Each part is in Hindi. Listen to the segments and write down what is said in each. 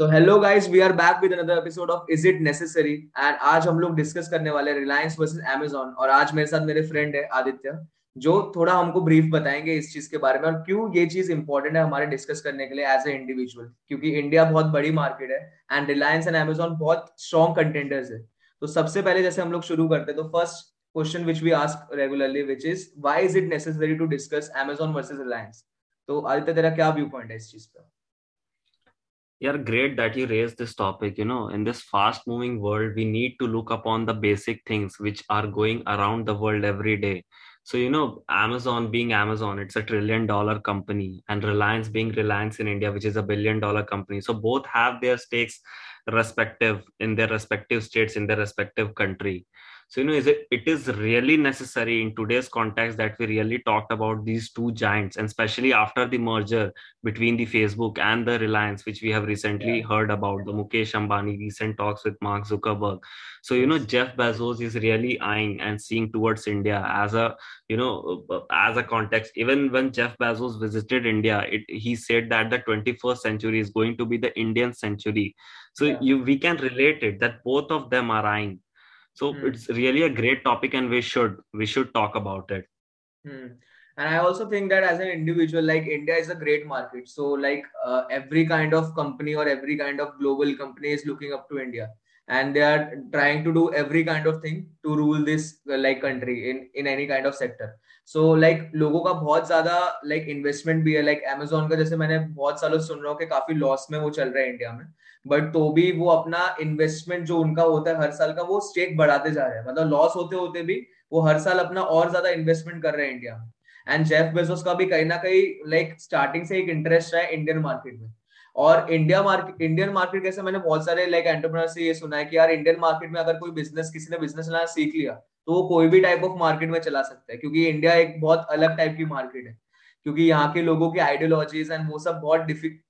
तो hello guys we are back with another episode of is it necessary and आज हम लोग डिस्कस करने वाले रिलायंस वर्सेस अमेजोन और आज मेरे साथ मेरे फ्रेंड है आदित्य, जो थोड़ा हमको ब्रीफ बताएँगे इस चीज़ के बारे में। और क्यों ये चीज़ इंपॉर्टेंट है हमारे डिस्कस करने के लिए एज ए इंडिविजुअल क्योंकि इंडिया बहुत बड़ी मार्केट है एंड रिलायंस एंड अमेजोन बहुत स्ट्रॉन्ग कंटेंडर्स है। तो सबसे पहले जैसे हम लोग शुरू करते हैं तो first question which we ask regularly which is why is it necessary to discuss Amazon versus Reliance तो आदित्य, तेरा क्या व्यू पॉइंट है इस चीज़ पर? Yeah great that you raised this topic you know. In this fast moving world we need to look upon the basic things which are going around the world every day. So you know amazon being amazon it's a trillion dollar company and reliance being reliance in india which is a billion dollar company. So both have their stakes respective in their respective states in their respective country so you know is it it is really necessary in today's context that we really talked about these two giants and especially after the merger between the facebook and the reliance which we have recently yeah. heard about the mukesh ambani recent talks with mark zuckerberg. So you know jeff bezos is really eyeing and seeing towards india as a you know as a context. Even when jeff bezos visited india it, he said that the 21st century is going to be the indian century. So yeah. you we can relate it that both of them are eyeing so mm. it's really a great topic and we should we should talk about it mm. and i also think that as an individual like india is a great market so like uh, every kind of company or every kind of global company is looking up to india and they are trying to do every kind of thing to rule this uh, like country in in any kind of sector so so, like like, लोगों का बहुत ज्यादा लाइक like, इन्वेस्टमेंट भी है लाइक like, अमेजोन का जैसे मैंने बहुत सालों सुन रहा हूँ कि काफी लॉस में वो चल रहा है इंडिया में बट तो भी वो अपना इन्वेस्टमेंट जो उनका होता है हर साल का, वो स्टेक बढ़ाते जा रहे हैं। मतलब लॉस होते होते भी वो हर साल अपना और ज़्यादा इन्वेस्टमेंट कर रहे हैं इंडिया में एंड जेफ बेजोस का भी कहीं ना कहीं लाइक स्टार्टिंग से एक इंटरेस्ट है इंडियन मार्केट में। और इंडिया मार्केट इंडियन मार्केट कैसे मैंने बहुत सारे लाइक एंटरप्रेन्योर से ये सुना है कि यार इंडियन मार्केट में अगर कोई बिज़नेस किसी ने बिज़नेस लाना सीख लिया तो वो कोई भी टाइप ऑफ़ मार्केट में चला सकता है। क्योंकि इंडिया एक बहुत अलग टाइप की मार्केट है। क्योंकि यहाँ के लोगों की आइडियोलॉजीज एंड वो सब बहुत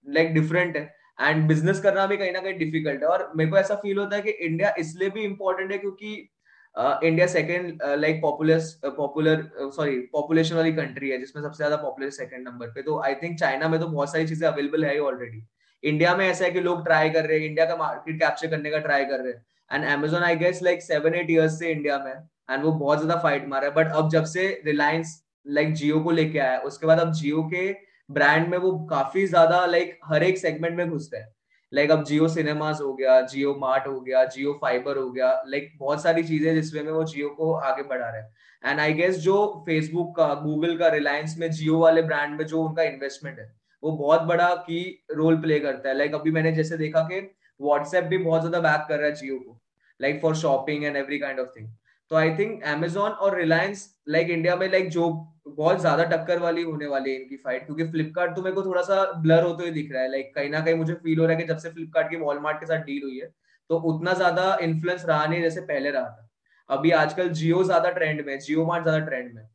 लाइक डिफरेंट है। एंड बिज़नेस करना भी कहीं ना कहीं डिफ़िकल्ट है। और मेरे को ऐसा फील होता है कि इंडिया इसलिए भी इम्पोर्टेंट है क्योंकि India second like popular popular sorry population वाली कंट्री है, जिसमें सबसे ज़्यादा पॉपुलर सेकंड नंबर पे। तो आई थिंक चाइना में तो बहुत सारी चीज़ें अवेलेबल है ऑलरेडी इंडिया में ऐसा है कि लोग ट्राई कर रहे हैं इंडिया का मार्केट कैप्चर करने का ट्राई कर रहे हैं। And Amazon I guess like seven eight years से इंडिया में एंड वो बहुत ज़्यादा फाइट मारा है। बट अब जब से रिलायंस लाइक जियो को लेके आया उसके बाद अब जियो के ब्रांड में वो काफ़ी ज़्यादा लाइक हर एक सेगमेंट में घुस हैं। लाइक अब जियो सिनेमास हो गया जियो मार्ट हो गया जियो फाइबर हो गया लाइक बहुत सारी चीज़ें जिसमें में वो जियो को आगे बढ़ा रहे हैं। एंड आई गेस जो फेसबुक का गूगल का रिलायंस में जियो वाले ब्रांड में जो उनका इन्वेस्टमेंट है, वो बहुत बड़ा की रोल प्ले करता है। लाइक अभी मैंने जैसे देखा कि व्हाट्सएप भी बहुत ज़्यादा बैक कर रहा है जियो को। Like for shopping and every kind of thing तो आई थिंक एमेजोन और रिलायंस लाइक इंडिया में लाइक जो बहुत ज़्यादा टक्कर वाली होने वाली है इनकी फाइट क्योंकि फ्लिपकार्ट तो मेरे को थोड़ा सा ब्लर होते हुए दिख रहा है लाइक कहीं ना कहीं मुझे फील हो रहा है कि जब से फ्लिपकार्ट की वॉलमार्ट के साथ डील हुई है तो उतना ज़्यादा इन्फ्लुएंस रहा नहीं जैसे पहले रहा था। अभी आजकल जियो ज़्यादा ट्रेंड में जियो मार्ट ज़्यादा ट्रेंड में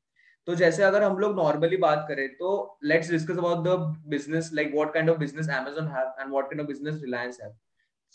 तो जैसे अगर हम लोग नॉर्मली बात करें तो let's discuss about the business like what kind of business Amazon have and what kind of business Reliance have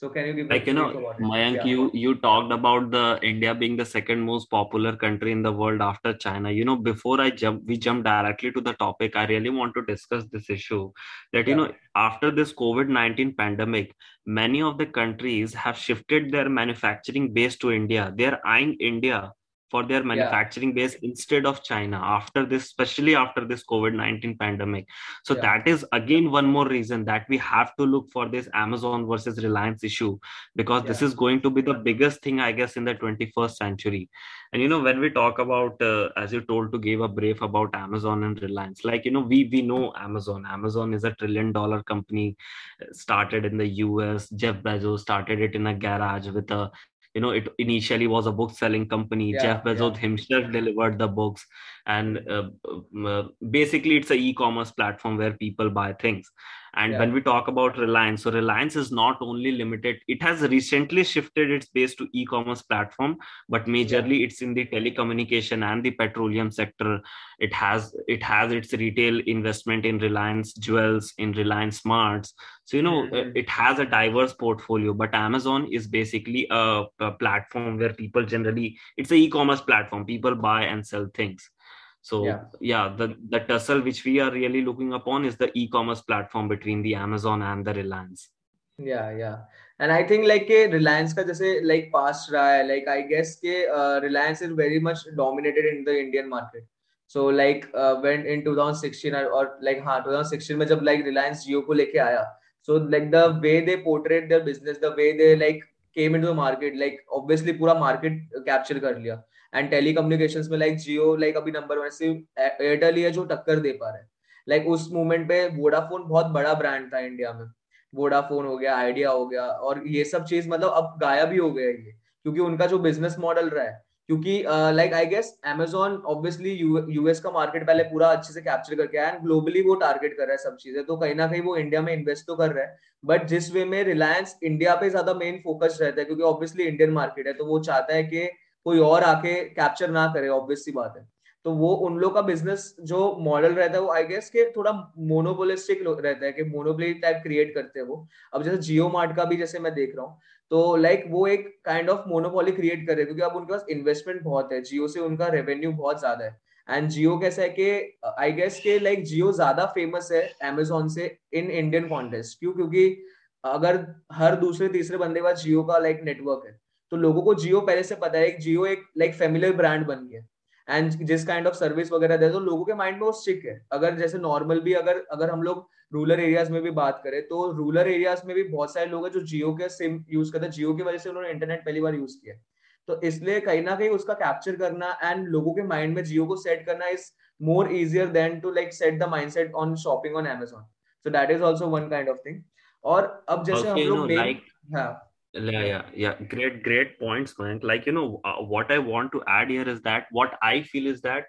So can you give like you know, Mayank, yeah. you you talked about the India being the second most popular country in the world after China. You know, before I jump, we jump directly to the topic. I really want to discuss this issue. That yeah. you know, after this COVID nineteen pandemic, many of the countries have shifted their manufacturing base to India. They are eyeing India for their manufacturing yeah. base instead of China after this, especially after this COVID 19 pandemic. So, yeah. that is again one more reason that we have to look for this Amazon versus Reliance issue because yeah. this is going to be the biggest thing, I guess, in the 21st century. And you know, when we talk about, uh, as you told to give a brief about Amazon and Reliance, like, you know, we, we know Amazon. Amazon is a trillion dollar company uh, started in the US. Jeff Bezos started it in a garage with a you know it initially was a book selling company. Yeah, jeff bezos yeah. himself delivered the books and uh, uh, basically it's a e-commerce platform where people buy things. And yeah. when we talk about reliance so reliance is not only limited it has recently shifted its base to e-commerce platform but majorly it's in the telecommunication and the petroleum sector. It has it has its retail investment in reliance jewels in reliance smarts so you know mm-hmm. it has a diverse portfolio but amazon is basically a, a platform where people generally it's a e-commerce platform people buy and sell things so yeah. yeah, the the tussle which we are really looking upon is the e-commerce platform between the Amazon and the Reliance. या या एंड आई थिंक लाइक के रिलायंस का जैसे लाइक like, पास्ट रहा है लाइक आई गेस के Reliance is very much dominated in the Indian market so like when in 2016 और लाइक हाँ 2016 में जब लाइक रिलायंस जियो को लेके आया so like the way they portrait their business the way they like came into the market like obviously पूरा मार्केट कैप्चर कर लिया। एंड टेलीकम्युनिकेशंस में लाइक जियो लाइक अभी नंबर वन से एयरटेल ही है जो टक्कर दे पा रहा है। लाइक like, उस मोमेंट पे वोडाफोन बहुत बड़ा ब्रांड था इंडिया में। वोडाफोन हो गया आइडिया हो गया और ये सब चीज़ मतलब अब गायब भी हो गया ये। क्योंकि उनका जो बिज़नेस मॉडल रहा है क्योंकि like I guess Amazon obviously US का मार्केट पहले पूरा अच्छे से कैप्चर करके आया एंड ग्लोबली वो टारगेट कर रहा है सब चीज़ें तो कहीं ना कहीं वो इंडिया में इन्वेस्ट तो कर रहा है बट जिस वे में रिलायंस इंडिया पे ज़्यादा मेन फोकस रहता है, क्योंकि ऑब्वियसली इंडियन मार्केट है तो वो चाहता है कि कोई और आके कैप्चर ना करे ऑब्वियसली बात है। तो वो उन लोग का बिज़नेस जो मॉडल रहता है वो आई गेस के थोड़ा मोनोपोलिस्टिक रहता है कि मोनोपोली टाइप क्रिएट करते हैं वो। अब जैसे जियो मार्ट का भी जैसे मैं देख रहा हूँ तो लाइक like, वो एक काइंड ऑफ़ मोनोपोली क्रिएट कर रहे हैं क्योंकि अब उनके पास इन्वेस्टमेंट बहुत है जियो से उनका रेवेन्यू बहुत ज़्यादा है। एंड जियो कैसा है कि आई गेस के लाइक जियो ज़्यादा फ़ेमस है अमेजोन से इन इंडियन कॉन्टेस्ट क्यों? क्योंकि अगर हर दूसरे तीसरे बंदे पास जियो का लाइक नेटवर्क है तो लोगों को जियो पहले से पता है जियो एक लाइक फेमिलियर ब्रांड बन गया एंड जिस काइंड ऑफ़ सर्विस वगैरह दे तो लोगों के माइंड में वो स्टिक है। अगर जैसे नॉर्मल भी अगर अगर हम लोग रूरल एरियाज़ में भी बात करें तो रूरल एरियाज़ में भी बहुत सारे लोग हैं जो जियो के सिम यूज़ करते हैं। जियो की वजह से उन्होंने इंटरनेट पहली बार यूज़ किया तो इसलिए कहीं ना कहीं उसका कैप्चर करना एंड लोगों के माइंड में जियो को सेट करना is more easier than to like set the mind set on shopping on Amazon so that is also one kind of thing और अब जैसे okay, हम लोग no, like, हाँ। Yeah yeah yeah great great points man like you know uh, what i want to add here is that what i feel is that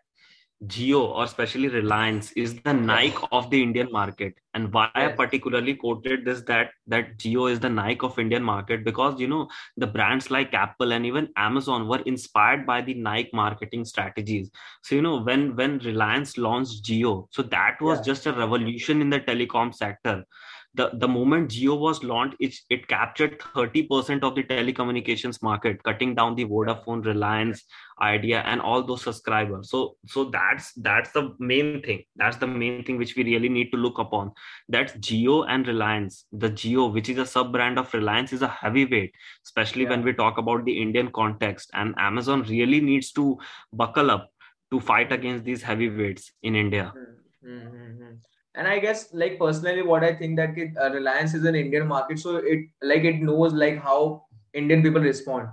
geo or especially Reliance is the Nike of the Indian market. And why I particularly quoted this that that geo is the Nike of Indian market because you know the brands like Apple and even Amazon were inspired by the Nike marketing strategies. So you know when when Reliance launched geo so that was yeah. just a revolution in the telecom sector the, the moment Geo was launched, it, it captured 30% of the telecommunications market, cutting down the Vodafone, Reliance, Idea, and all those subscribers. So, so that's that's the main thing. That's the main thing which we really need to look upon. That's Geo and Reliance. The Geo, which is a sub brand of Reliance, is a heavyweight, especially yeah. when we talk about the Indian context. And Amazon really needs to buckle up to fight against these heavyweights in India. Mm-hmm and i guess like personally what i think that uh, reliance is an indian market so it like it knows like how indian people respond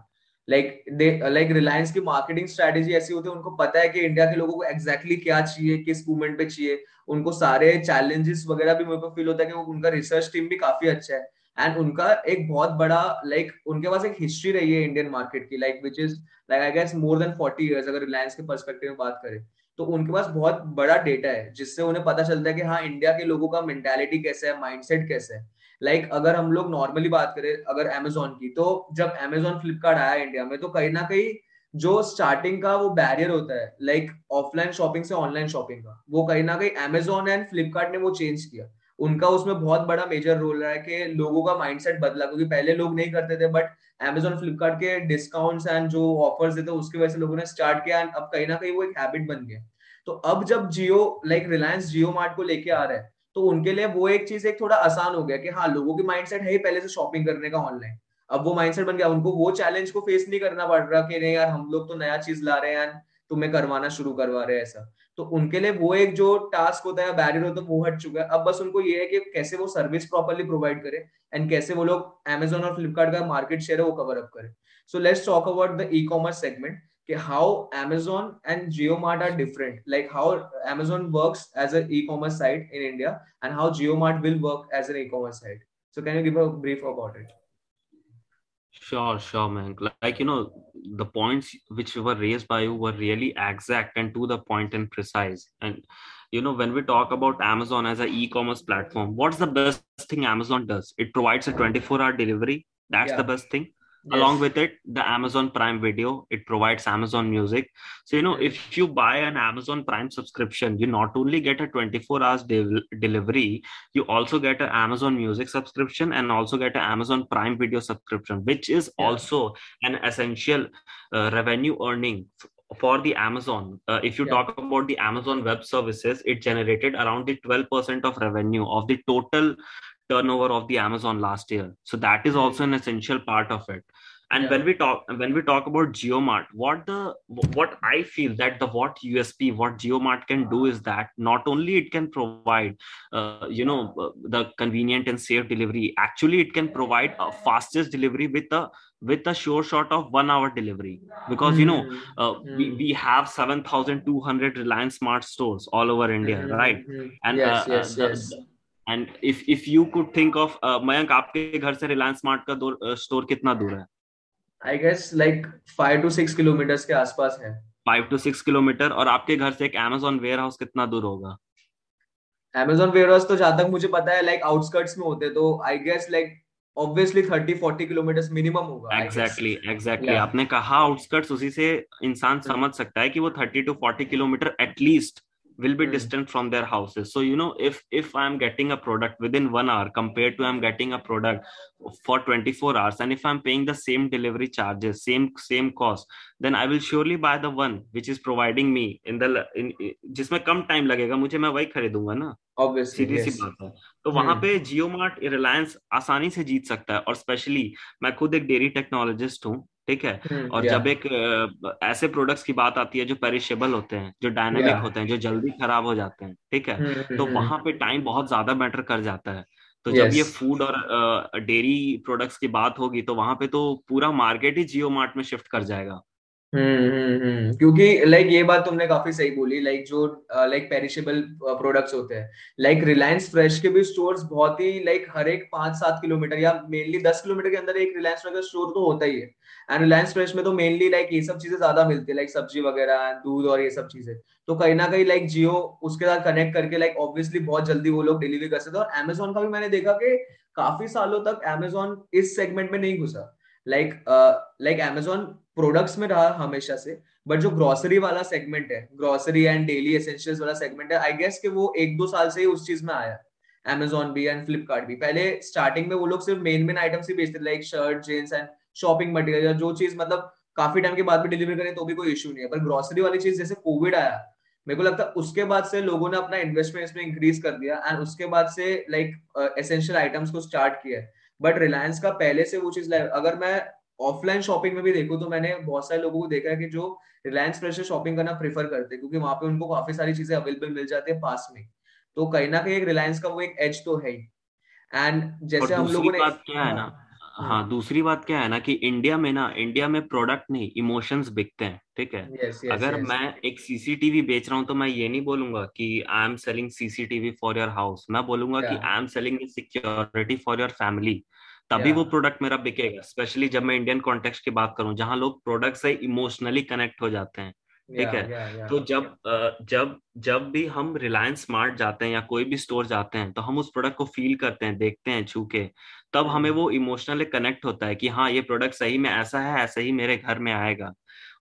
like they uh, like reliance की marketing strategy ऐसी होती है उनको पता है कि इंडिया के लोगों को exactly क्या चाहिए किस मूवमेंट पे चाहिए उनको सारे challenges वगैरह भी मेरे को फील होता है कि उनका रिसर्च टीम भी काफ़ी अच्छा है एंड उनका एक बहुत बड़ा लाइक like, उनके पास एक हिस्ट्री रही है इंडियन मार्केट की like which is like I guess more than forty years अगर रिलायंस के परस्पेक्टिव में बात करें तो उनके पास बहुत बड़ा डेटा है जिससे उन्हें पता चलता है कि हाँ इंडिया के लोगों का मेंटालिटी कैसे है माइंडसेट कैसे है। लाइक like, अगर हम लोग नॉर्मली बात करें अगर अमेजोन की तो जब अमेजोन फ्लिपकार्ट आया इंडिया में तो कहीं ना कहीं जो स्टार्टिंग का वो बैरियर होता है लाइक ऑफलाइन शॉपिंग से ऑनलाइन शॉपिंग का वो कहीं ना कहीं अमेजोन एंड फ्लिपकार्ट ने वो चेंज किया। उनका उसमें बहुत बड़ा मेजर रोल रहा है कि लोगों का माइंडसेट बदला क्योंकि पहले लोग नहीं करते थे बट अमेजोन फ्लिपकार्ट के डिस्काउंट्स एंड जो ऑफर्स देते उसकी वजह से लोगों ने स्टार्ट किया एंड अब कहीं ना कहीं वो एक हैबिट बन गया। तो अब जब Jio like Reliance Jio mart को लेके आ रहा है तो उनके लिए वो एक चीज़ एक थोड़ा आसान हो गया कि हाँ लोगों की माइंडसेट है ही पहले से शॉपिंग करने का ऑनलाइन अब वो माइंडसेट बन गया, उनको वो चैलेंज को फेस नहीं करना पड़ रहा कि नहीं यार, हम लोग तो नया चीज़ ला रहे हैं तुम्हें करवाना शुरू करवा रहे हैं ऐसा। तो उनके लिए वो एक जो टास्क होता है बैरियर होता है, वो हट चुका है। अब बस उनको ये है कि कैसे वो सर्विस प्रॉपरली प्रोवाइड करे एंड कैसे वो लोग एमेजोन और फ्लिपकार्ट का मार्केट शेयर है वो कवर अप करें। So let's talk about the e commerce segment कि how Amazon and Jio mart are different like how Amazon work as a e commerce site in India and how Jio mart will work as an e commerce site so can you give a brief about it Sure, sure, man. Like, you know, the points which were raised by you were really exact and to the point and precise. And, you know, when we talk about Amazon as an e commerce platform, what's the best thing Amazon does? It provides a 24 hour delivery. That's yeah. the best thing yes. along with it the amazon prime video it provides amazon music so you know if you buy an amazon prime subscription you not only get a 24 hours de- delivery you also get an amazon music subscription and also get an amazon prime video subscription which is yeah. also an essential uh, revenue earning for the amazon uh, if you yeah. talk about the amazon web services it generated around the 12% of revenue of the total turnover of the amazon last year so that is also an essential part of it and yeah. when we talk when we talk about geomart what the what i feel that the what usp what geomart can do is that not only it can provide uh, you know uh, the convenient and safe delivery actually it can provide a fastest delivery with a with a sure shot of one hour delivery because mm. you know hmm. uh, mm. we, hmm. we have 7200 reliance smart stores all over india mm. right and yes, uh, yes, uh, yes. And if if you could think of Mayank आपके घर से रिलायंस स्मार्ट का स्टोर uh, कितना दूर है? I guess like five to six kilometre के आसपास है। फाइव टू सिक्स किलोमीटर और आपके घर से एक अमेजोन वेयर हाउस कितना दूर होगा? अमेजोन वेयर हाउस तो जहाँ तक मुझे पता है लाइक like, आउटस्कर्ट्स में होते तो I guess like obviously thirty forty kilometre minimum होगा एग्जैक्टली एग्जैक्टली आपने कहा आउटस्कर्ट्स उसी से इंसान समझ सकता है कि वो thirty to forty kilometre at least will be mm. distant from their houses so you know if if i'm getting a product within 1 hour compared to i'm getting a product for 24 hours and if i'm paying the same delivery charges same same cost then i will surely buy the one which is providing me in the in जिसमें कम टाइम लगेगा मुझे मैं वही खरीदूँगा ना सीधी सी बात है तो वहाँ पे जियो मार्ट रिलायंस आसानी से जीत सकता है और स्पेशली मैं खुद एक डेयरी टेक्नोलॉजिस्ट हूँ ठीक है? हम्म, और जब एक ऐसे प्रोडक्ट्स की बात आती है जो पेरिशेबल होते हैं जो डायनेमिक होते हैं जो जल्दी खराब हो जाते हैं ठीक है? हम्म, तो हम्म, वहाँ पे टाइम बहुत ज़्यादा मैटर कर जाता है। तो जब ये फ़ूड और डेयरी प्रोडक्ट्स की बात होगी तो वहाँ पे तो पूरा मार्केट ही जियो मार्ट में शिफ्ट कर जाएगा। हम्म क्योंकि लाइक ये बात तुमने काफ़ी सही बोली लाइक जो लाइक पेरिशेबल प्रोडक्ट्स होते हैं। लाइक रिलायंस फ्रेश के भी स्टोर्स बहुत ही लाइक हर एक पाँच सात किलोमीटर या मेनली दस किलोमीटर के अंदर एक रिलायंस फ्रेश का स्टोर तो होता ही है। एंड रिलायंस फ्रेश में तो मेनली लाइक ये सब चीज़ें ज़्यादा मिलती है लाइक सब्ज़ी वगैरह, दूध और ये सब चीज़ें। तो कहीं ना कहीं लाइक जियो उसके साथ कनेक्ट करके लाइक ऑब्वियसली बहुत जल्दी वो लोग डिलीवरी कर सकते और अमेजोन का भी मैंने देखा कि काफ़ी सालों तक अमेजोन इस सेगमेंट में नहीं घुसा। लाइक लाइक अमेजोन प्रोडक्ट्स में रहा हमेशा से बट जो ग्रोसरी वाला सेगमेंट है ग्रोसरी एंड डेली एसेंशियल्स वाला सेगमेंट है आई गेस कि वो एक दो साल से ही उस चीज़ में आया। अमेजोन भी एंड फ्लिपकार्ट भी। पहले स्टार्टिंग में वो लोग सिर्फ़ मेन मेन आइटम्स ही बेचते like shirt jeans and shopping material या जो चीज़ मतलब काफ़ी टाइम के बाद भी डिलीवर करें तो भी कोई इशू नहीं है। पर ग्रोसरी वाली चीज़ जैसे कोविड आया मेरे को लगता है उसके बाद से लोगों ने अपना इन्वेस्टमेंट इसमें इंक्रीज कर दिया एंड उसके बाद से लाइक एसेंशियल आइटम्स को स्टार्ट किया बट रिलायंस का पहले से वो चीज़ अगर मैं ऑफलाइन शॉपिंग में भी देखो तो मैंने बहुत सारे लोगों को देखा है कि जो रिलायंस फ्रेश शॉपिंग करना प्रेफर करते हैं क्योंकि वहाँ पे उनको काफ़ी सारी चीज़ें अवेलेबल मिल जाती है पास में। तो कहीं ना कहीं एक रिलायंस का वो एक एज तो है ही। एंड जैसे हम लोगों ने क्या है ना हाँ, हाँ दूसरी बात क्या है ना कि इंडिया में ना इंडिया में प्रोडक्ट नहीं इमोशंस बिकते हैं ठीक है yes, yes, अगर yes. मैं एक सीसीटीवी बेच रहा हूँ तो मैं ये नहीं बोलूँगा कि I am selling CCTV for your house मैं बोलूँगा yeah. कि I am selling security for your family तभी yeah. वो प्रोडक्ट मेरा बिकेगा स्पेशली जब मैं इंडियन कॉन्टेक्स्ट की बात करूँ जहाँ लोग प्रोडक्ट से इमोशनली कनेक्ट हो जाते हैं ठीक है? तो जब जब जब भी हम रिलायंस स्मार्ट जाते हैं या कोई भी स्टोर जाते हैं तो हम उस प्रोडक्ट को फील करते हैं देखते हैं छू के। तब हमें वो इमोशनली कनेक्ट होता है कि हाँ ये प्रोडक्ट सही में ऐसा है ऐसे ही मेरे घर में आएगा।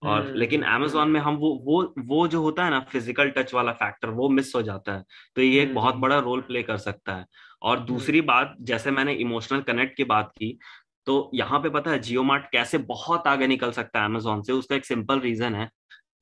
और हम्म, लेकिन अमेजोन हम्म। में हम वो वो वो जो होता है ना फ़िज़िकल टच वाला फैक्टर वो मिस हो जाता है। तो ये एक बहुत बड़ा रोल प्ले कर सकता है। और दूसरी बात जैसे मैंने इमोशनल कनेक्ट की बात की तो यहाँ पे पता है जियो मार्ट कैसे बहुत आगे निकल सकता है अमेजोन से उसका एक सिंपल रीजन है।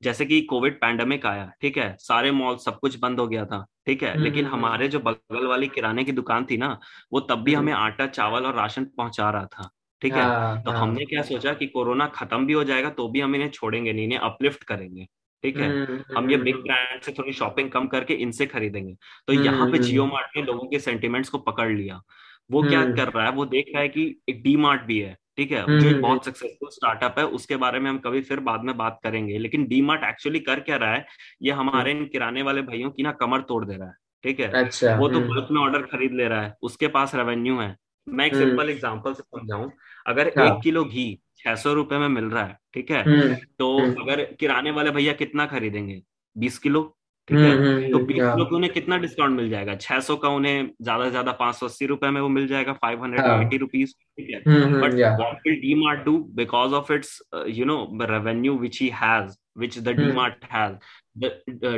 जैसे कि कोविड पैंडमिक आया ठीक है सारे मॉल सब कुछ बंद हो गया था ठीक है लेकिन हमारे जो बगल वाली किराने की दुकान थी ना वो तब भी हमें आटा चावल और राशन पहुँचा रहा था ठीक है हाँ, तो हाँ. हमने क्या सोचा कि कोरोना खत्म भी हो जाएगा तो भी हम इन्हें छोड़ेंगे नहीं इन्हें अपलिफ्ट करेंगे ठीक है हम ये बिग ब्रांड से थोड़ी शॉपिंग कम करके इनसे खरीदेंगे तो यहाँ पे जियो मार्ट ने लोगों के सेंटिमेंट्स को पकड़ लिया वो क्या कर रहा है वो देख रहा है कि एक डी मार्ट भी है ठीक है जो एक बहुत सक्सेसफुल स्टार्टअप है उसके बारे में हम कभी फिर बाद में बात करेंगे लेकिन डीमार्ट एक्चुअली कर क्या रहा है ये हमारे इन किराने वाले भाइयों की ना कमर तोड़ दे रहा है ठीक है? अच्छा, वो तो बल्क में ऑर्डर खरीद ले रहा है उसके पास रेवेन्यू है। मैं एक सिंपल एग्ज़ाम्पल से समझाऊं अगर हाँ। एक किलो घी छह सौ रुपए में मिल रहा है ठीक है? हम्म, तो हम्म। अगर किराने वाले भैया कितना खरीदेंगे? बीस किलो? ठीक है? हम्म, तो बीस किलो को उन्हें कितना डिस्काउंट मिल जाएगा? छह सौ का उन्हें ज़्यादा से ज़्यादा पाँच सौ अस्सी रुपए में वो मिल जाएगा फाइव हंड्रेड एटी रुपीज़ ठीक है? But what will D Mart do because of its you know revenue which he has which the D Mart has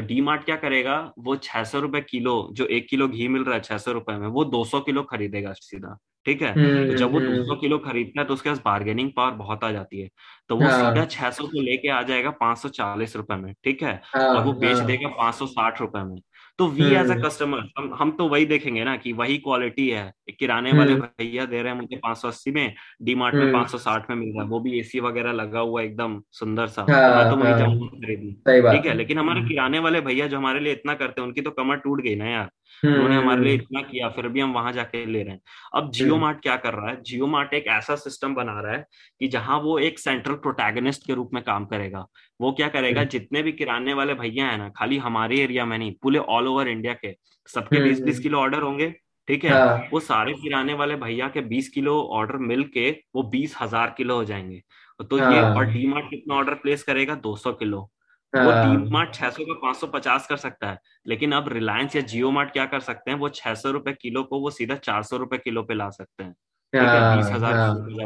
D Mart क्या करेगा? वो छह सौ रुपए किलो जो एक किलो घी मिल रहा है छह सौ रुपए में वो दो सौ किलो खरीदेगा सीधा। ठीक है? तो जब वो दो सौ किलो खरीदता है तो उसके पास बार्गेनिंग पावर बहुत आ जाती है। तो वो सीधा छह सौ को लेके आ जाएगा पाँच सौ चालीस रुपए में ठीक है? हाँ, और वो बेच हाँ। देगा पाँच सौ साठ रुपए में। तो वी एज अ कस्टमर हम हम तो वही देखेंगे ना कि वही क्वालिटी है। किराने वाले हम्म। भैया दे रहे हैं मुझे पाँच सौ अस्सी में डी मार्ट में हम्म। पाँच सौ साठ में मिल रहा है। वो भी एसी वगैरह लगा हुआ एकदम सुंदर सा। हाँ, मैं तो वही हाँ, खरीदी ठीक है? लेकिन हमारे किराने वाले भैया जो हमारे लिए इतना करते हैं उनकी तो कमर टूट गई ना यार। उन्होंने हमारे लिए इतना किया फिर भी हम वहाँ जाके ले रहे हैं। अब जियो मार्ट क्या कर रहा है? जियो मार्ट एक ऐसा सिस्टम बना रहा है कि जहाँ वो एक सेंट्रल प्रोटैगनिस्ट के रूप में काम करेगा। वो क्या करेगा? जितने भी किराने वाले भैया है ना खाली हमारे एरिया में नहीं पूरे ऑल ओवर इंडिया के सबके बीस बीस किलो ऑर्डर होंगे ठीक है? हाँ. वो सारे किराने वाले भैया के बीस किलो ऑर्डर मिल के वो बीस हज़ार किलो हो जाएँगे। तो हाँ. ये और डी मार्ट कितना ऑर्डर प्लेस करेगा? दो सौ किलो। हाँ. वो डी मार्ट छह सौ का पाँच सौ पचास कर सकता है लेकिन अब रिलायंस या जियो मार्ट क्या कर सकते हैं? वो छह सौ रुपए किलो को वो सीधा चार सौ रुपए किलो पे ला सकते हैं। बीस हज़ार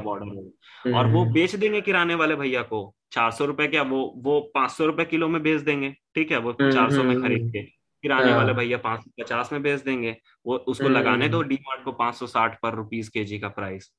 बॉर्डर ऑर्डर और वो हम्म। बेच देंगे किराने वाले भैया को चार सौ रुपए क्या वो वो पाँच सौ रुपए किलो में बेच देंगे ठीक है वो हम्म, चार सौ में हम्म, खरीद के। किराने वाले हाँ। भैया पाँच सौ पचास में बेच देंगे। वो उसको हम्म, लगाने दो डी मार्ट को पाँच सौ साठ पर रुपीज़ के जी का प्राइस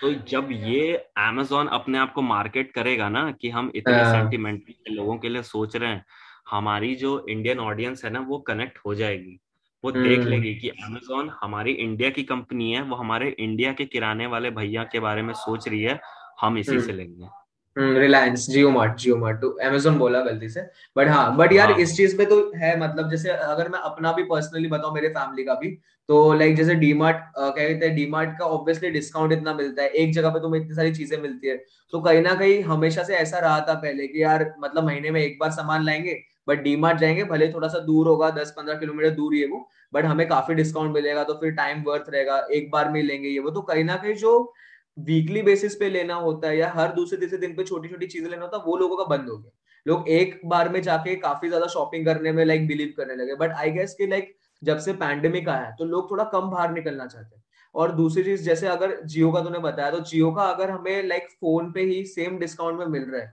तो जब ये अमेजोन अपने आप को मार्केट करेगा ना कि हम इतने सेंटिमेंटल हाँ। लोगों के लिए सोच रहे हैं हमारी जो इंडियन ऑडियंस है ना वो कनेक्ट हो जाएगी। वो देख लेगी कि अमेजोन हमारी इंडिया की कंपनी है वो हमारे इंडिया के किराने वाले भैया के बारे में सोच रही है हम इसी से लेंगे। Reliance Jio Mart Jio Mart तो अमेजोन बोला गलती से। बट हाँ बट यार हाँ. इस चीज़ पे तो है मतलब जैसे अगर मैं अपना भी पर्सनली बताऊँ मेरे फैमिली का भी तो लाइक जैसे डी मार्ट क्या कहते हैं डी मार्ट का ऑब्वियसली डिस्काउंट इतना मिलता है एक जगह पे तुम्हें इतनी सारी चीज़ें मिलती है। तो कहीं ना कहीं हमेशा से ऐसा रहा था पहले कि यार मतलब महीने में एक बार सामान लाएँगे बट डी मार्ट जाएँगे भले थोड़ा सा दूर होगा दस पंद्रह किलोमीटर दूर ही है वो बट हमें काफ़ी डिस्काउंट मिलेगा तो फिर टाइम वर्थ रहेगा एक बार में लेंगे ये वो। तो कहीं ना कहीं जो वीकली बेसिस पे लेना होता है या हर दूसरे तीसरे दिन पे छोटी छोटी चीज़ें लेना होता है, वो लोगों का बंद हो गया। लोग एक बार में जाके काफ़ी ज़्यादा शॉपिंग करने में लाइक बिलीव करने लगे। बट आई गेस कि लाइक जब से पैंडेमिक आया तो लोग थोड़ा कम बाहर निकलना चाहते हैं। और दूसरी चीज़, जैसे अगर जियो का तूने बताया तो जियो का अगर हमें लाइक फ़ोन पे ही सेम डिस्काउंट में मिल रहा है,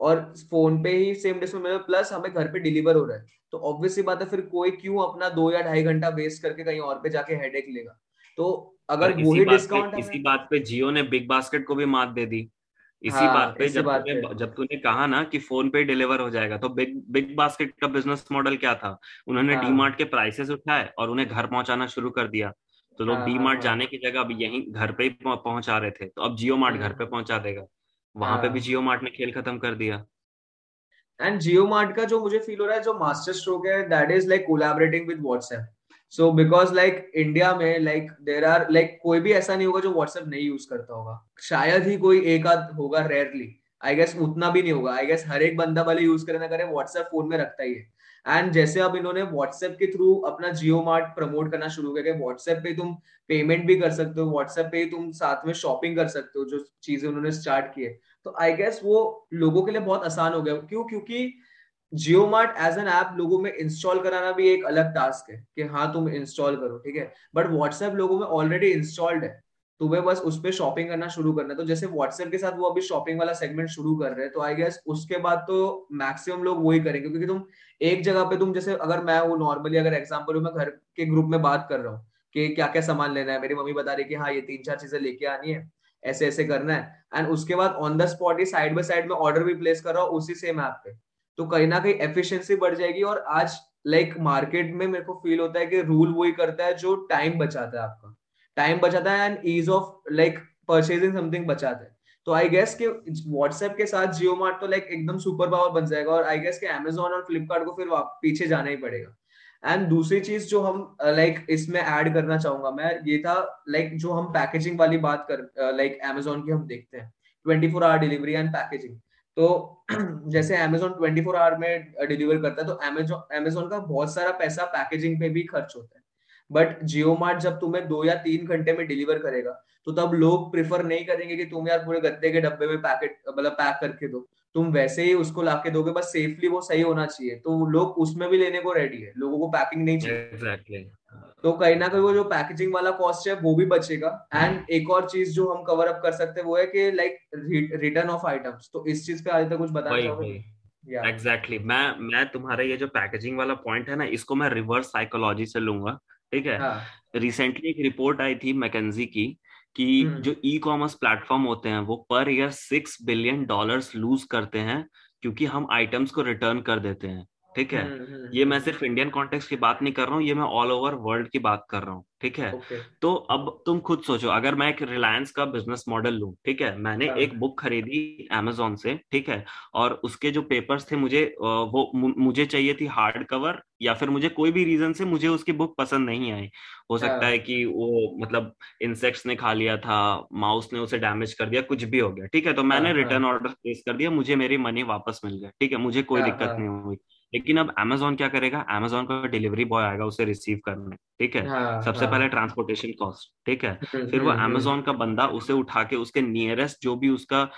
और फ़ोन पे ही सेम डिस्काउंट मिल रहा है प्लस हमें घर पे डिलीवर हो रहा है तो ऑब्वियसली बात है, फिर कोई क्यों अपना दो या ढाई घंटा वेस्ट करके कहीं और पे जाके हेडेक लेगा? तो अगर वही डिस्काउंट इसी बात पे जियो ने बिग बास्केट को भी मात दे दी। इसी हाँ, बात पे इसी जब बात तूने जब तूने कहा ना कि फ़ोन पे डिलीवर हो जाएगा तो बिग बिग बास्केट का बिज़नेस मॉडल क्या था? उन्होंने डी हाँ, मार्ट के प्राइसेस उठाए और उन्हें घर पहुंचाना शुरू कर दिया। तो लोग डी हाँ, मार्ट हाँ, जाने की जगह अब यहीं घर पे ही पहुँचा रहे थे। तो अब जियो मार्ट घर पे पहुँचा देगा। वहाँ पे भी जियो मार्ट ने खेल खत्म कर दिया। एंड जियो मार्ट का जो मुझे फील हो रहा है जो मास्टर स्ट्रोक है that is like collaborating with WhatsApp so because like India में लाइक देर आर लाइक कोई भी ऐसा नहीं होगा जो व्हाट्सएप नहीं यूज़ करता होगा। शायद ही कोई एक आध होगा रेयरली आई गेस उतना भी नहीं होगा। आई गेस हर एक बंदा वाले यूज़ करे ना करे व्हाट्सएप फ़ोन में रखता ही है। एंड जैसे अब इन्होंने व्हाट्सएप के थ्रू अपना जियो मार्ट प्रमोट करना शुरू किया व्हाट्सएप पे तुम पेमेंट भी कर सकते हो व्हाट्सएप पे तुम साथ में शॉपिंग कर सकते हो, जो चीज़ें उन्होंने स्टार्ट की है। तो आई गेस वो लोगों के लिए बहुत आसान हो गया। क्यों? क्योंकि Jio Mart as an app लोगों में इंस्टॉल कराना भी एक अलग टास्क है कि हाँ तुम इंस्टॉल करो, ठीक है? बट व्हाट्सएप लोगों में ऑलरेडी इंस्टॉल्ड है। तुम्हें बस उस पर शॉपिंग करना शुरू करना है। तो जैसे व्हाट्सएप के साथ वो अभी शॉपिंग वाला सेगमेंट शुरू कर रहे हैं तो आई गेस उसके बाद तो मैक्सिमम लोग वही करेंगे, क्योंकि तुम एक जगह पे तुम जैसे अगर मैं हूँ नॉर्मली अगर एग्ज़ाम्पल मैं घर के ग्रुप में बात कर रहा हूँ कि क्या क्या सामान लेना है, मेरी मम्मी बता रही है कि हाँ ये तीन चार चीज़ें लेके आनी है, ऐसे ऐसे करना है। एंड उसके बाद ऑन द स्पॉट ही साइड बाय साइड में ऑर्डर भी प्लेस कर रहा हूँ उसी सेम ऐप पे। तो कहीं ना कहीं एफिशिएंसी बढ़ जाएगी और आज लाइक like, मार्केट में मेरे को फील होता है कि रूल वही करता है जो टाइम बचाता है आपका। टाइम बचाता है and ease of like purchasing something बचाता है। तो आई गेस कि व्हाट्सएप के साथ जियो मार्ट तो लाइक एकदम सुपर पावर बन जाएगा और आई गेस कि अमेजोन और फ्लिपकार्ट को फिर पीछे जाना ही पड़ेगा। एंड दूसरी चीज़ जो हम लाइक like, इसमें ऐड करना चाहूँगा मैं ये था लाइक like, जो हम पैकेजिंग वाली बात कर लाइक like, अमेजोन की हम देखते हैं। Twenty four hour delivery and packaging तो जैसे अमेजोन 24 फोर आवर में डिलीवर करता है तो अमेजोन अमेजोन का बहुत सारा पैसा पैकेजिंग पे भी खर्च होता है। बट जियो मार्ट जब तुम्हें दो या तीन घंटे में डिलीवर करेगा तो तब लोग प्रिफर नहीं करेंगे कि तुम यार पूरे गद्दे के डब्बे में पैकेट मतलब पैक करके दो। तुम वैसे ही उसको लाके दोगे, बस सेफली वो सही होना चाहिए। तो लोग उसमें भी लेने को रेडी है, लोगों को पैकिंग नहीं चाहिए। Exactly. तो कहीं ना कहीं वो जो पैकेजिंग वाला कॉस्ट है वो भी बचेगा। एंड एक और चीज़ जो हम कवर अप कर सकते हैं वो है कि लाइक रिटर्न ऑफ़ आइटम्स तो इस चीज़ पे आज तक कुछ बताना चाहोगे एग्जैक्टली exactly. मैं मैं तुम्हारे ये जो पैकेजिंग वाला पॉइंट है ना इसको मैं रिवर्स साइकोलॉजी से लूँगा। ठीक है? रिसेंटली हाँ. एक रिपोर्ट आई थी मैकेजी की कि हम्म। जो ई कॉमर्स प्लेटफॉर्म होते हैं वो पर year six billion dollars lose करते हैं क्योंकि हम आइटम्स को रिटर्न कर देते हैं। ठीक है? हम्म, हम्म, ये मैं। सिर्फ़ इंडियन कॉन्टेक्स्ट की बात नहीं कर रहा हूँ ये मैं ऑल ओवर वर्ल्ड की बात कर रहा हूँ ठीक है? Okay. तो अब तुम खुद सोचो अगर मैं एक रिलायंस का बिज़नेस मॉडल लू ठीक है? मैंने हाँ. एक बुक खरीदी अमेजोन से ठीक है? और उसके जो पेपर्स थे मुझे वो मुझे चाहिए थी हार्ड कवर या फिर मुझे कोई भी रीजन से मुझे उसकी बुक पसंद नहीं आई। हो सकता हाँ। है। कि वो मतलब इंसेक्ट्स ने खा लिया था माउस ने उसे डैमेज कर दिया कुछ भी हो गया ठीक है? तो मैंने रिटर्न ऑर्डर प्लेस कर दिया मुझे मेरी मनी वापस मिल गया ठीक है? मुझे कोई हाँ, दिक्कत नहीं हुई। लेकिन अब अमेजोन क्या करेगा? अमेजोन का डिलीवरी बॉय आएगा उसे रिसीव करने ठीक है? हाँ, सबसे हाँ. पहले ट्रांसपोर्टेशन कॉस्ट ठीक है? हम्म, फिर वो अमेजोन हम्म, हम्म। का बंदा उसे उठा के उसके नियरेस्ट जो भी उसका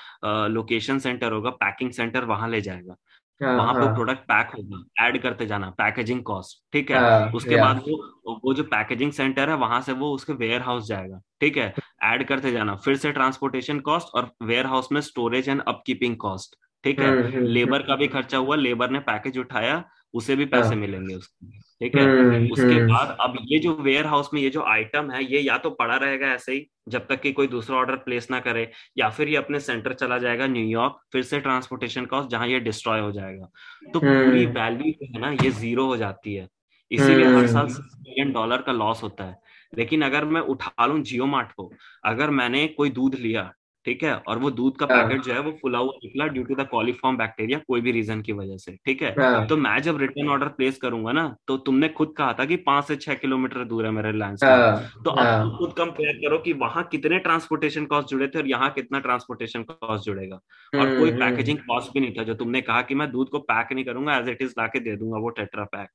लोकेशन सेंटर होगा पैकिंग सेंटर वहाँ ले जाएगा। वहाँ पे प्रोडक्ट पैक होगा ऐड करते जाना पैकेजिंग कॉस्ट ठीक है? हाँ, उसके बाद वो वो जो पैकेजिंग सेंटर है वहाँ से वो उसके वेयर हाउस जाएगा ठीक है? ऐड करते जाना फिर से ट्रांसपोर्टेशन कॉस्ट और वेयर हाउस में स्टोरेज एंड अपकीपिंग कॉस्ट ठीक है? लेबर हम्म, हम्म, का भी हम्म। खर्चा हुआ लेबर ने पैकेज उठाया उसे भी पैसे हाँ। मिलेंगे उसके ठीक है? उसके बाद अब ये जो वेयर हाउस में ये जो आइटम है ये या तो पड़ा रहेगा ऐसे ही जब तक कि कोई दूसरा ऑर्डर प्लेस ना करे या फिर ये अपने सेंटर चला जाएगा न्यूयॉर्क फिर से ट्रांसपोर्टेशन कॉस्ट जहाँ ये डिस्ट्रॉय हो जाएगा। तो पूरी वैल्यू जो है ना ये ज़ीरो हो जाती है। इसीलिए हर साल मिलियन डॉलर का लॉस होता है। लेकिन अगर मैं उठा लू जियो मार्ट को अगर मैंने कोई दूध लिया ठीक है और वो दूध का पैकेट हाँ। जो है वो फुला हुआ निकला due to the coliform bacteria कोई भी रीजन की वजह से ठीक है हाँ। तो मैं जब रिटर्न ऑर्डर प्लेस करूँगा ना तो तुमने खुद कहा था कि पाँच से छह किलोमीटर दूर है मेरे रिलायंस हाँ। तो अब तुम खुद कंपेयर करो कि वहाँ कितने ट्रांसपोर्टेशन कॉस्ट जुड़े थे और यहाँ कितना ट्रांसपोर्टेशन कॉस्ट जुड़ेगा और कोई पैकेजिंग हम्म, कॉस्ट हम्म। भी नहीं था जो तुमने कहा कि मैं दूध को पैक नहीं करूँगा एज इट इज़ ला दे दूँगा वो टेट्रा पैक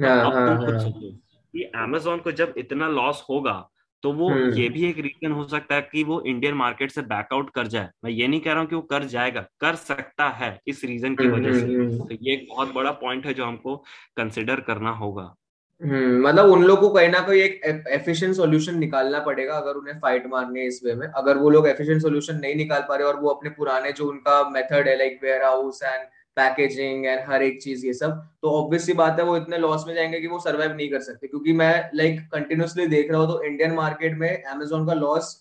तो अब तुम खुद सोचो कि अमेजोन को जब इतना लॉस होगा तो वो हम्म। ये भी एक रीजन हो सकता है कि वो इंडियन मार्केट से बैकआउट कर जाए। मैं ये नहीं कह रहा हूँ कि वो कर जाएगा कर सकता है इस रीजन की हम्म, वजह से। हम्म, तो ये एक बहुत बड़ा पॉइंट है जो हमको कंसिडर करना होगा। मतलब उन लोग को कहीं ना कहीं एक एफिशिएंट सॉल्यूशन निकालना पड़ेगा अगर उन्हें फाइट मारनी है इस वे में। अगर वो लोग एफिशिएंट सॉल्यूशन नहीं निकाल पा रहे और वो अपने पुराने जो उनका मेथड है like warehouse and packaging and हर एक चीज़ ये सब तो ऑब्वियसली बात है वो इतने लॉस में जाएँगे कि वो सर्वाइव नहीं कर सकते। क्योंकि मैं लाइक like, कंटिन्यूसली देख रहा हूँ तो इंडियन मार्केट में अमेजोन का loss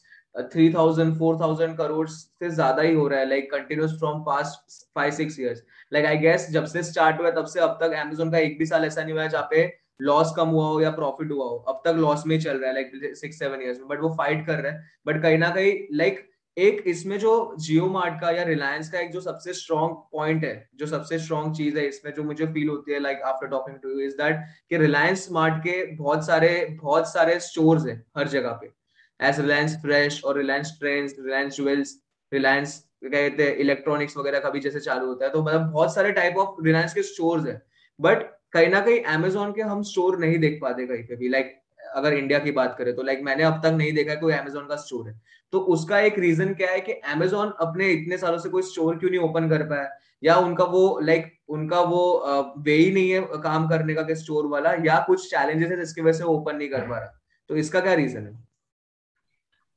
three thousand four thousand crore से ज़्यादा ही हो रहा है like continuous from past five six years like I guess जब से स्टार्ट हुआ तब से अब तक अमेजोन का एक भी साल ऐसा नहीं हुआ जहाँ पे लॉस कम हुआ हो या प्रॉफिट हुआ हो। अब तक लॉस में ही चल रहा है लाइक सिक्स सेवन ईयर्स में। बट वो फाइट कर रहे हैं। बट कहीं ना कहीं लाइक एक इसमें जो जियो मार्ट का या रिलायंस का एक जो सबसे स्ट्रॉन्ग पॉइंट है, जो सबसे स्ट्रॉन्ग चीज़ है इसमें जो मुझे फील होती है like after talking to is that कि रिलायंस स्मार्ट के बहुत सारे बहुत सारे स्टोर्स है हर जगह पे। एज रिलायंस फ्रेश और Reliance Trends Reliance Jewels Reliance कहते हैं इलेक्ट्रॉनिक्स वगैरह का भी जैसे चालू होता है तो मतलब बहुत सारे टाइप ऑफ़ रिलायंस के स्टोर्स है। बट कहीं ना कहीं अमेजोन के हम स्टोर नहीं देख पाते कहीं पे भी लाइक अगर इंडिया की बात करें तो लाइक मैंने अब तक नहीं देखा कोई अमेजोन का स्टोर है। तो उसका एक रीजन क्या है कि अमेजोन अपने इतने सालों से कोई स्टोर क्यों नहीं ओपन कर पाया? या उनका वो लाइक like, उनका वो वे ही नहीं है काम करने का स्टोर वाला या कुछ चैलेंजेस है जिसकी वजह से ओपन नहीं कर पा रहा? तो इसका क्या रीजन है?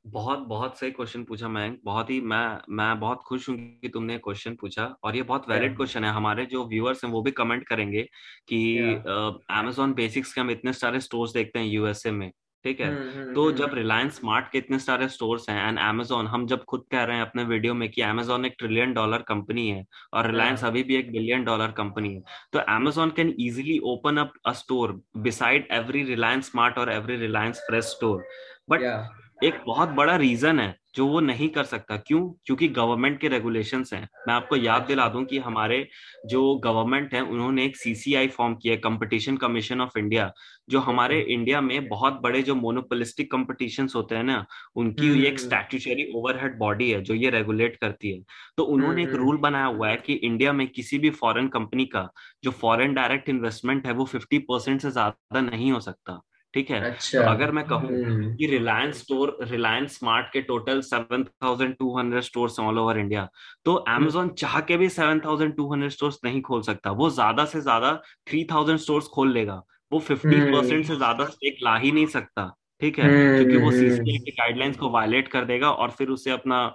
बहुत बहुत सही क्वेश्चन पूछा मैं बहुत ही मैं मैं बहुत खुश हूँ कि तुमने क्वेश्चन पूछा और ये बहुत वैलिड क्वेश्चन है। हमारे जो व्यूअर्स हैं वो भी कमेंट करेंगे कि अमेजोन बेसिक्स के हम इतने सारे स्टोर्स देखते हैं यूएसए में। ठीक है हम्म, हम्म, तो जब रिलायंस हम्म। स्मार्ट के इतने सारे स्टोर्स हैं एंड अमेजोन हम जब खुद कह रहे हैं अपने वीडियो में कि अमेजोन एक ट्रिलियन डॉलर कंपनी है और रिलायंस हाँ। अभी भी एक बिलियन डॉलर कंपनी है तो Amazon can easily open up a store beside every Reliance Smart और every Reliance Fresh store but एक बहुत बड़ा रीजन है जो वो नहीं कर सकता। क्यों? क्योंकि गवर्नमेंट के रेगुलेशन हैं। मैं आपको याद अच्छा। दिला दूँ कि हमारे जो गवर्नमेंट है उन्होंने एक सीसीआई फॉर्म किया कंपटीशन कमीशन ऑफ़ इंडिया जो हमारे इंडिया में बहुत बड़े जो मोनोपोलिस्टिक कंपटीशन होते हैं ना उनकी हम्म, एक स्टैट्यूचरी हम्म। ओवरहेड बॉडी है जो ये रेगुलेट करती है। तो उन्होंने एक रूल हम्म, बनाया हुआ है कि इंडिया में किसी भी फॉरेन कंपनी का जो फॉरेन डायरेक्ट इन्वेस्टमेंट है वो फिफ्टी परसेंट से ज़्यादा नहीं हो सकता। ठीक है? अच्छा, तो अगर मैं कहूँ हम्म। कि रिलायंस स्टोर रिलायंस स्मार्ट के total 7,200 stores all over India तो अमेजोन हम्म। चाह के भी 7,200 स्टोर्स नहीं खोल सकता। वो ज़्यादा से ज़्यादा 3,000 स्टोर्स खोल लेगा। वो 50 परसेंट हम्म। से ज़्यादा स्टेक ला ही नहीं सकता ठीक है? क्योंकि वो सीसीआई के गाइडलाइंस को वायलेट कर देगा और फिर उसे अपना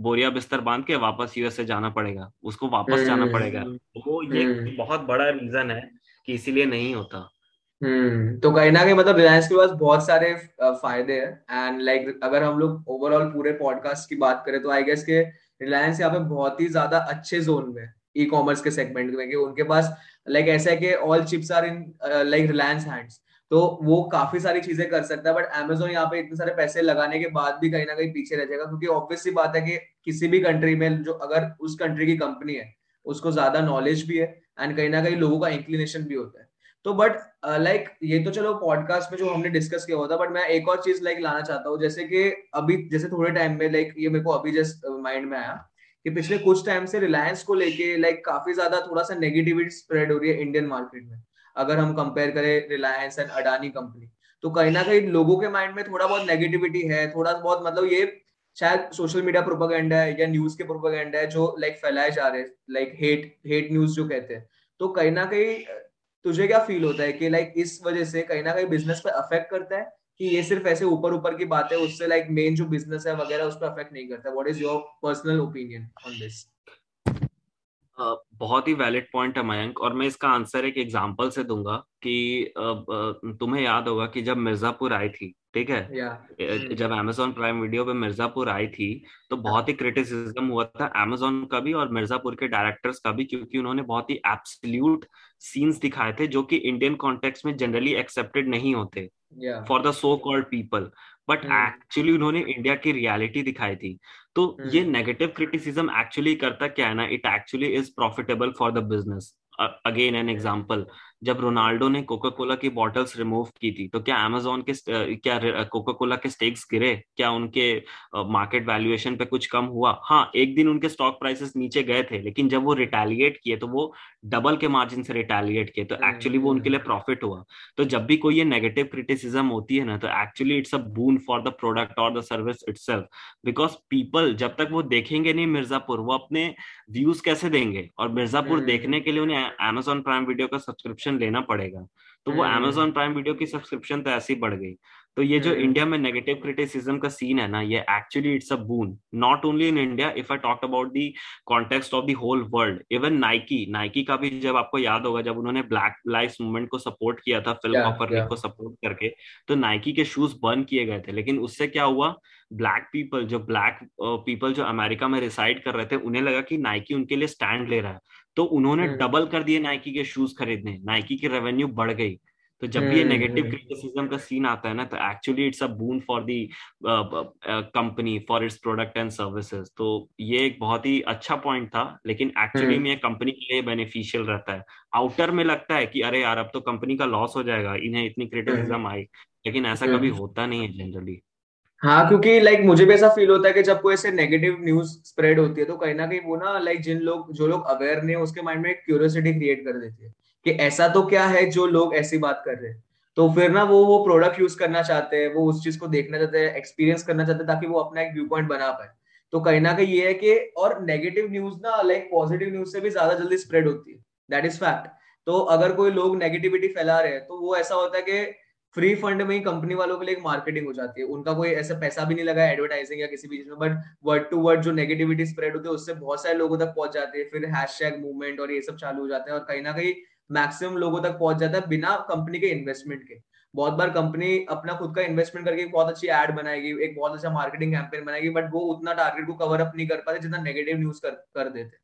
बोरिया बिस्तर बाँध के वापस यूएसए जाना पड़ेगा। उसको वापस जाना पड़ेगा। वो ये बहुत बड़ा रीजन है कि इसीलिए नहीं होता। हम्म तो कहीं ना कहीं मतलब रिलायंस के पास बहुत सारे फ़ायदे हैं। एंड लाइक अगर हम लोग ओवरऑल पूरे पॉडकास्ट की बात करें तो आई गेस के रिलायंस यहाँ पे बहुत ही ज़्यादा अच्छे जोन में ई कॉमर्स के सेगमेंट में, कि उनके पास लाइक ऐसा है कि all chips are in like Reliance hands तो वो काफ़ी सारी चीज़ें कर सकता है बट अमेजोन यहाँ पे इतने सारे पैसे लगाने के बाद भी कहीं ना कहीं पीछे रह जाएगा, क्योंकि ऑब्वियस सी बात है कि किसी भी कंट्री में जो, अगर उस कंट्री की कंपनी है, उसको ज़्यादा नॉलेज भी है एंड कहीं ना कहीं लोगों का इंक्लिनेशन भी होता है। तो बट लाइक uh, like, ये तो चलो पॉडकास्ट में जो हमने डिस्कस किया हुआ था बट मैं एक और चीज़ लाइक like, लाना चाहता हूँ जैसे कि अभी जैसे थोड़े टाइम में लाइक like, ये मेरे को अभी जस्ट माइंड uh, में आया कि पिछले कुछ टाइम से रिलायंस को लेके लाइक काफ़ी ज़्यादा थोड़ा सा नेगेटिविटी स्प्रेड हो रही है इंडियन मार्केट में अगर हम कंपेयर करें रिलायंस एंड अडानी कंपनी तो कहीं ना कहीं लोगों के माइंड में थोड़ा बहुत नेगेटिविटी है थोड़ा बहुत मतलब ये शायद सोशल मीडिया प्रोपागेंडा है या न्यूज़ के प्रोपागेंडा है जो लाइक फैलाए जा रहे हैं लाइक हेट हेट न्यूज़ जो कहते हैं। तो कहीं ना कहीं तुझे क्या फील होता है कि लाइक इस वजह से कहीं ना कहीं बिज़नेस पे अफेक्ट करता है? कि ये सिर्फ़ ऐसे ऊपर ऊपर की बात है उससे लाइक मेन जो बिज़नेस है वगैरह उस पर अफेक्ट नहीं करता? What is your personal opinion on this बहुत ही वैलिड पॉइंट है मयंक और मैं इसका आंसर एक एग्जांपल से दूँगा कि तुम्हें याद होगा कि जब मिर्जापुर आई थी ठीक है. जब अमेजोन प्राइम वीडियो पे मिर्जापुर आई थी तो बहुत ही क्रिटिसिज्म हुआ था अमेजोन का भी और मिर्जापुर के डायरेक्टर्स का भी क्योंकि उन्होंने बहुत ही एब्सोल्यूट सीन्स दिखाए थे जो कि इंडियन कॉन्टेक्स्ट में जनरली एक्सेप्टेड नहीं होते for the so called people but actually उन्होंने इंडिया की रियलिटी दिखाई थी। तो hmm. ये नेगेटिव क्रिटिसिज्म एक्चुअली करता क्या है ना? It actually is profitable for the business again an example जब रोनाल्डो ने कोका कोला की बॉटल्स रिमूव की थी तो क्या अमेजोन के क्या कोका कोला के स्टेक्स गिरे? क्या उनके मार्केट वैल्यूएशन पे कुछ कम हुआ? हाँ एक दिन उनके स्टॉक प्राइसेस नीचे गए थे लेकिन जब वो रिटेलिएट किए तो वो डबल के मार्जिन से रिटेलिएट किए तो एक्चुअली वो उनके लिए प्रॉफिट हुआ। तो जब भी कोई ये नेगेटिव क्रिटिसिज्म होती है ना तो actually it's a boon for the product और the service it because people जब तक वो देखेंगे नहीं मिर्जापुर वो अपने व्यूज़ कैसे देंगे? और मिर्जापुर देखने के लिए उन्हें अमेजोन प्राइम वीडियो का सब्सक्रिप्शन लेना पड़ेगा। तो वो अमेजोन प्राइम वीडियो की सब्सक्रिप्शन तो ऐसी बढ़ गई। तो ये जो इंडिया में नेगेटिव क्रिटिसिज्म का सीन है ना ये actually it's a boon not only in India if I talk about the context of the whole world even Nike Nike का भी जब आपको याद होगा जब उन्होंने ब्लैक लाइफ मूवमेंट को सपोर्ट किया था फ़िल्म ऑफ़र yeah. को सपोर्ट करके तो नाइकी के शूज़ बर्न किए गए थे। लेकिन उससे क्या हुआ? ब्लैक पीपल जो ब्लैक पीपल जो अमेरिका में रिसाइड कर रहे थे उन्हें लगा कि नाइकी उनके लिए स्टैंड ले रहा है। तो उन्होंने डबल कर दिए नाइकी के शूज़ खरीदने। नाइकी की रेवेन्यू बढ़ गई। तो जब भी ये नेगेटिव क्रिटिसिज्म का सीन आता है ना तो actually it's a boon for the company for its product and services तो ये एक बहुत ही अच्छा पॉइंट था लेकिन एक्चुअली में कंपनी के लिए बेनिफिशियल रहता है। आउटर में लगता है कि अरे यार अब तो कंपनी का लॉस हो जाएगा। इन्हें इतनी क्रिटिसिज्म आई। लेकिन ऐसा कभी होता नहीं है जनरली हाँ क्योंकि लाइक मुझे भी ऐसा फील होता है कि जब कोई ऐसे नेगेटिव न्यूज़ स्प्रेड होती है तो कहीं ना कहीं वो ना लाइक जिन लोग, जो लोग अवेयर नहीं है, उसके माइंड में क्यूरियोसिटी क्रिएट कर देती है कि ऐसा तो क्या है जो लोग ऐसी बात कर रहे हैं। तो फिर ना, वो वो प्रोडक्ट यूज़ करना चाहते हैं, वो उस चीज़ को देखना चाहते हैं एक्सपीरियंस करना चाहते हैं, ताकि वो अपना एक व्यू पॉइंट बना पाए। तो कहीं ना कहीं ये है कि, और नेगेटिव न्यूज़ ना लाइक पॉजिटिव न्यूज़ से भी ज़्यादा जल्दी स्प्रेड होती है। दैट इज़ फैक्ट तो अगर कोई लोग नेगेटिविटी फैला रहे हैं तो वो ऐसा होता है कि फ्री फंड में ही कंपनी वालों के लिए एक मार्केटिंग हो जाती है। उनका कोई ऐसा पैसा भी नहीं लगा एडवर्टाइजिंग या किसी भी चीज़ में बट वर्ड टू वर्ड जो नेगेटिविटी स्प्रेड होती है, उससे बहुत सारे लोगों तक पहुँच जाते हैं। फिर हैशटैग मूवमेंट और ये सब चालू हो जाते हैं और कहीं ना कहीं मैक्सिमम लोगों तक पहुँच जाता है बिना कंपनी के इन्वेस्टमेंट के। बहुत बार कंपनी अपना खुद का इन्वेस्टमेंट करके बहुत अच्छी एड बनाएगी, एक बहुत अच्छा मार्केटिंग कैंपेन बनाएगी बट वो उतना टारगेट को कवर अप नहीं कर पाते जितना नेगेटिव न्यूज़ कर कर देते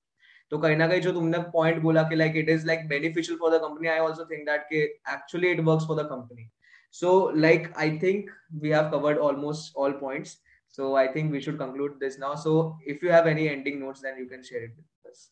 तो कहीं ना कहीं जो तुमने पॉइंट बोला कि like it is like beneficial for the company I also think that कि actually it works for the company So, like, I think we have covered almost all points. So, I think we should conclude this now. So, if you have any ending notes, then you can share it with us.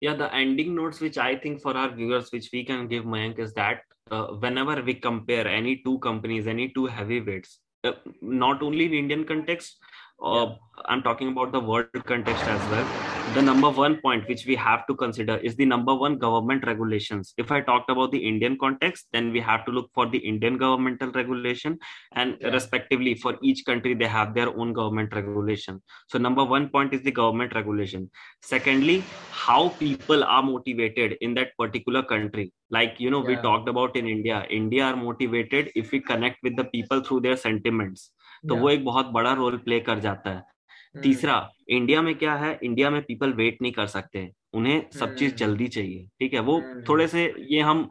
Yeah, the ending notes, which I think for our viewers, which we can give Mayank, is that uh, whenever we compare any two companies, any two heavyweights, uh, not only in Indian context, uh, yeah. I'm talking about the world context as well The number one point which we have to consider is the number one government regulations. If I talked about the Indian context, then we have to look for the Indian governmental regulation, and yeah. respectively for each country they have their own government regulation. So number one point is the government regulation. Secondly, how people are motivated in that particular country. Like you know, yeah. we talked about in India. India are motivated if we connect with the people through their sentiments. तो वो एक बहुत बड़ा रोल प्ले कर जाता है हम्म। तीसरा इंडिया में क्या है? इंडिया में पीपल वेट नहीं कर सकते। उन्हें सब चीज़ हम्म। जल्दी चाहिए ठीक है? वो हम्म। थोड़े से ये हम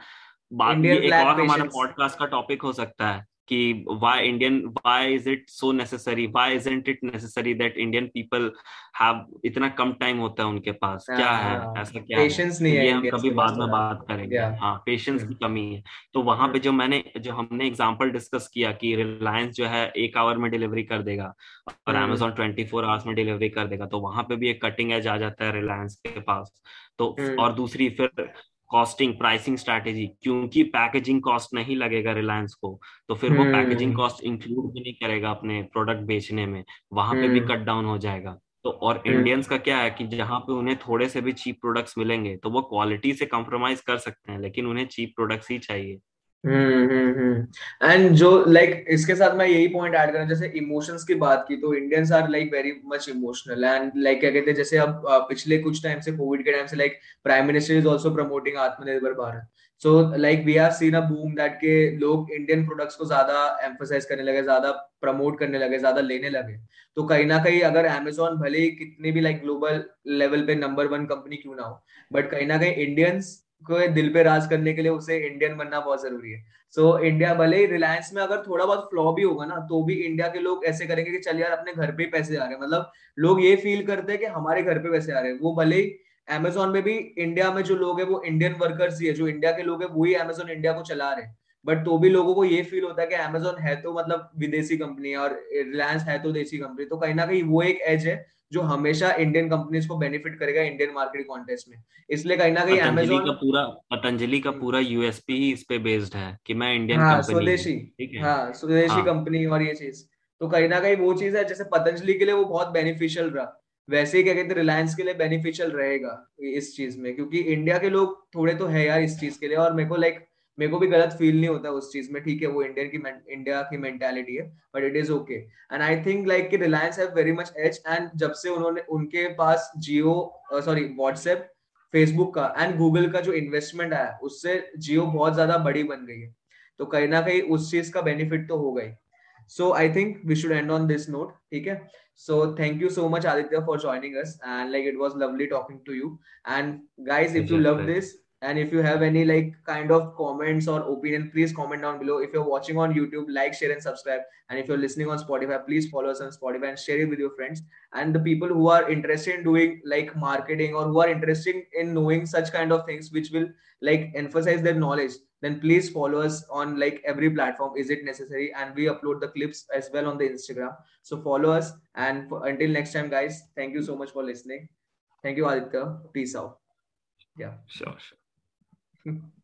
बात ये एक और हमारा पॉडकास्ट का टॉपिक हो सकता है। कि why Indian why is it so necessary? Why isn't it necessary that Indian people have इतना कम टाइम होता है उनके पास? हाँ, क्या है? हाँ, ऐसा क्या पेशेंस नहीं है ये हम कभी बाद में बात करेंगे। हाँ पेशेंस की कमी है। तो वहाँ पे जो मैंने जो हमने एग्जांपल डिस्कस किया कि रिलायंस जो है एक आवर में डिलीवरी कर देगा और अमेजोन ट्वेंटी फोर आवर्स में डिलीवरी कर देगा। तो वहाँ पे भी एक कटिंग एज आ जाता है रिलायंस के पास। तो और दूसरी फिर कॉस्टिंग प्राइसिंग स्ट्रैटेजी क्योंकि पैकेजिंग कॉस्ट नहीं लगेगा रिलायंस को तो फिर वो पैकेजिंग कॉस्ट इंक्लूड भी नहीं करेगा अपने प्रोडक्ट बेचने में वहाँ पे भी कट डाउन हो जाएगा। तो और इंडियंस का क्या है कि जहाँ पे उन्हें थोड़े से भी चीप प्रोडक्ट्स मिलेंगे तो वो क्वालिटी से कॉम्प्रोमाइज कर सकते हैं लेकिन उन्हें चीप प्रोडक्ट्स ही चाहिए। एंड जो लाइक इसके साथ मैं यही पॉइंट ऐड करना जैसे इमोशंस की बात की तो Indians are like very much emotional and like क्या कहते हैं, जैसे अब पिछले कुछ टाइम से कोविड के टाइम से like Prime Minister is also promoting Atmanirbhar Bharat. So like we are seen a boom that के लोग इंडियन प्रोडक्ट्स को ज़्यादा एम्फोसाइज करने लगे, ज़्यादा प्रमोट करने लगे, ज़्यादा लेने लगे। तो कहीं ना कहीं अगर अमेजोन भले ही कितने भी लाइक ग्लोबल लेवल पे नंबर वन कंपनी क्यों ना हो बट कहीं ना कहीं इंडियंस को दिल पे राज करने के लिए उसे इंडियन बनना बहुत ज़रूरी है। सो so, इंडिया भले ही रिलायंस में अगर थोड़ा बहुत फ्लॉ भी होगा ना तो भी इंडिया के लोग ऐसे करेंगे कि चल यार अपने घर पे पैसे आ रहे हैं। मतलब लोग ये फील करते हैं कि हमारे घर पे पैसे आ रहे हैं। वो भले ही अमेजोन में भी इंडिया में जो लोग है वो इंडियन वर्कर्स ही है। जो इंडिया के लोग है वही अमेजोन इंडिया को चला रहे हैं। बट तो भी लोगों को ये फील होता है कि अमेजोन है तो मतलब विदेशी कंपनी है और रिलायंस है तो देशी कंपनी तो कहीं ना कहीं वो एक एज है जो हमेशा इंडियन कंपनीज़ को बेनिफिट करेगा इंडियन मार्केट कॉन्टेस्ट में। इसलिए कहीं ना कहीं अमेजोन का पूरा पतंजलि का पूरा यूएसपी ही इस पे बेस्ड है कि मैं इंडियन हाँ, कंपनी स्वदेशी। हाँ? स्वदेशी हाँ. कंपनी और ये चीज़। तो कहीं ना कहीं वो चीज़ है जैसे पतंजलि के लिए वो बहुत बेनिफिशियल रहा। वैसे ही क्या कहते हैं रिलायंस के लिए बेनिफिशियल रहेगा इस चीज़ में क्योंकि इंडिया के लोग थोड़े तो है यार इस चीज़ के लिए। और मेरे को लाइक मेरे को भी गलत फील नहीं होता उस चीज़ में ठीक है वो इंडियन की इंडिया की मेंटालिटी है but it is okay and I think like कि Reliance have very much edge and जब से उन्होंने उनके पास जियो सॉरी व्हाट्सएप फेसबुक का एंड गूगल का जो इन्वेस्टमेंट आया उससे जियो बहुत ज़्यादा बड़ी बन गई है। तो कहीं ना कहीं उस चीज़ का बेनिफिट तो हो गई so I think we should end on this note ठीक है? So thank you so much aditya for joining us and like it was lovely talking to you. And guys if you love this and if you have any like kind of comments or opinion please comment down below. If you're watching on youtube like share and subscribe. And if you're listening on spotify please follow us on spotify and share it with your friends. And the people who are interested in doing like marketing or who are interested in knowing such kind of things which will like emphasize their knowledge then please follow us on like every platform is it necessary. And we upload the clips as well on the instagram. So follow us. And for, until next time guys thank you so much for listening. Thank you aditya. Peace out. Yeah. Sure, sure. Mm-hmm.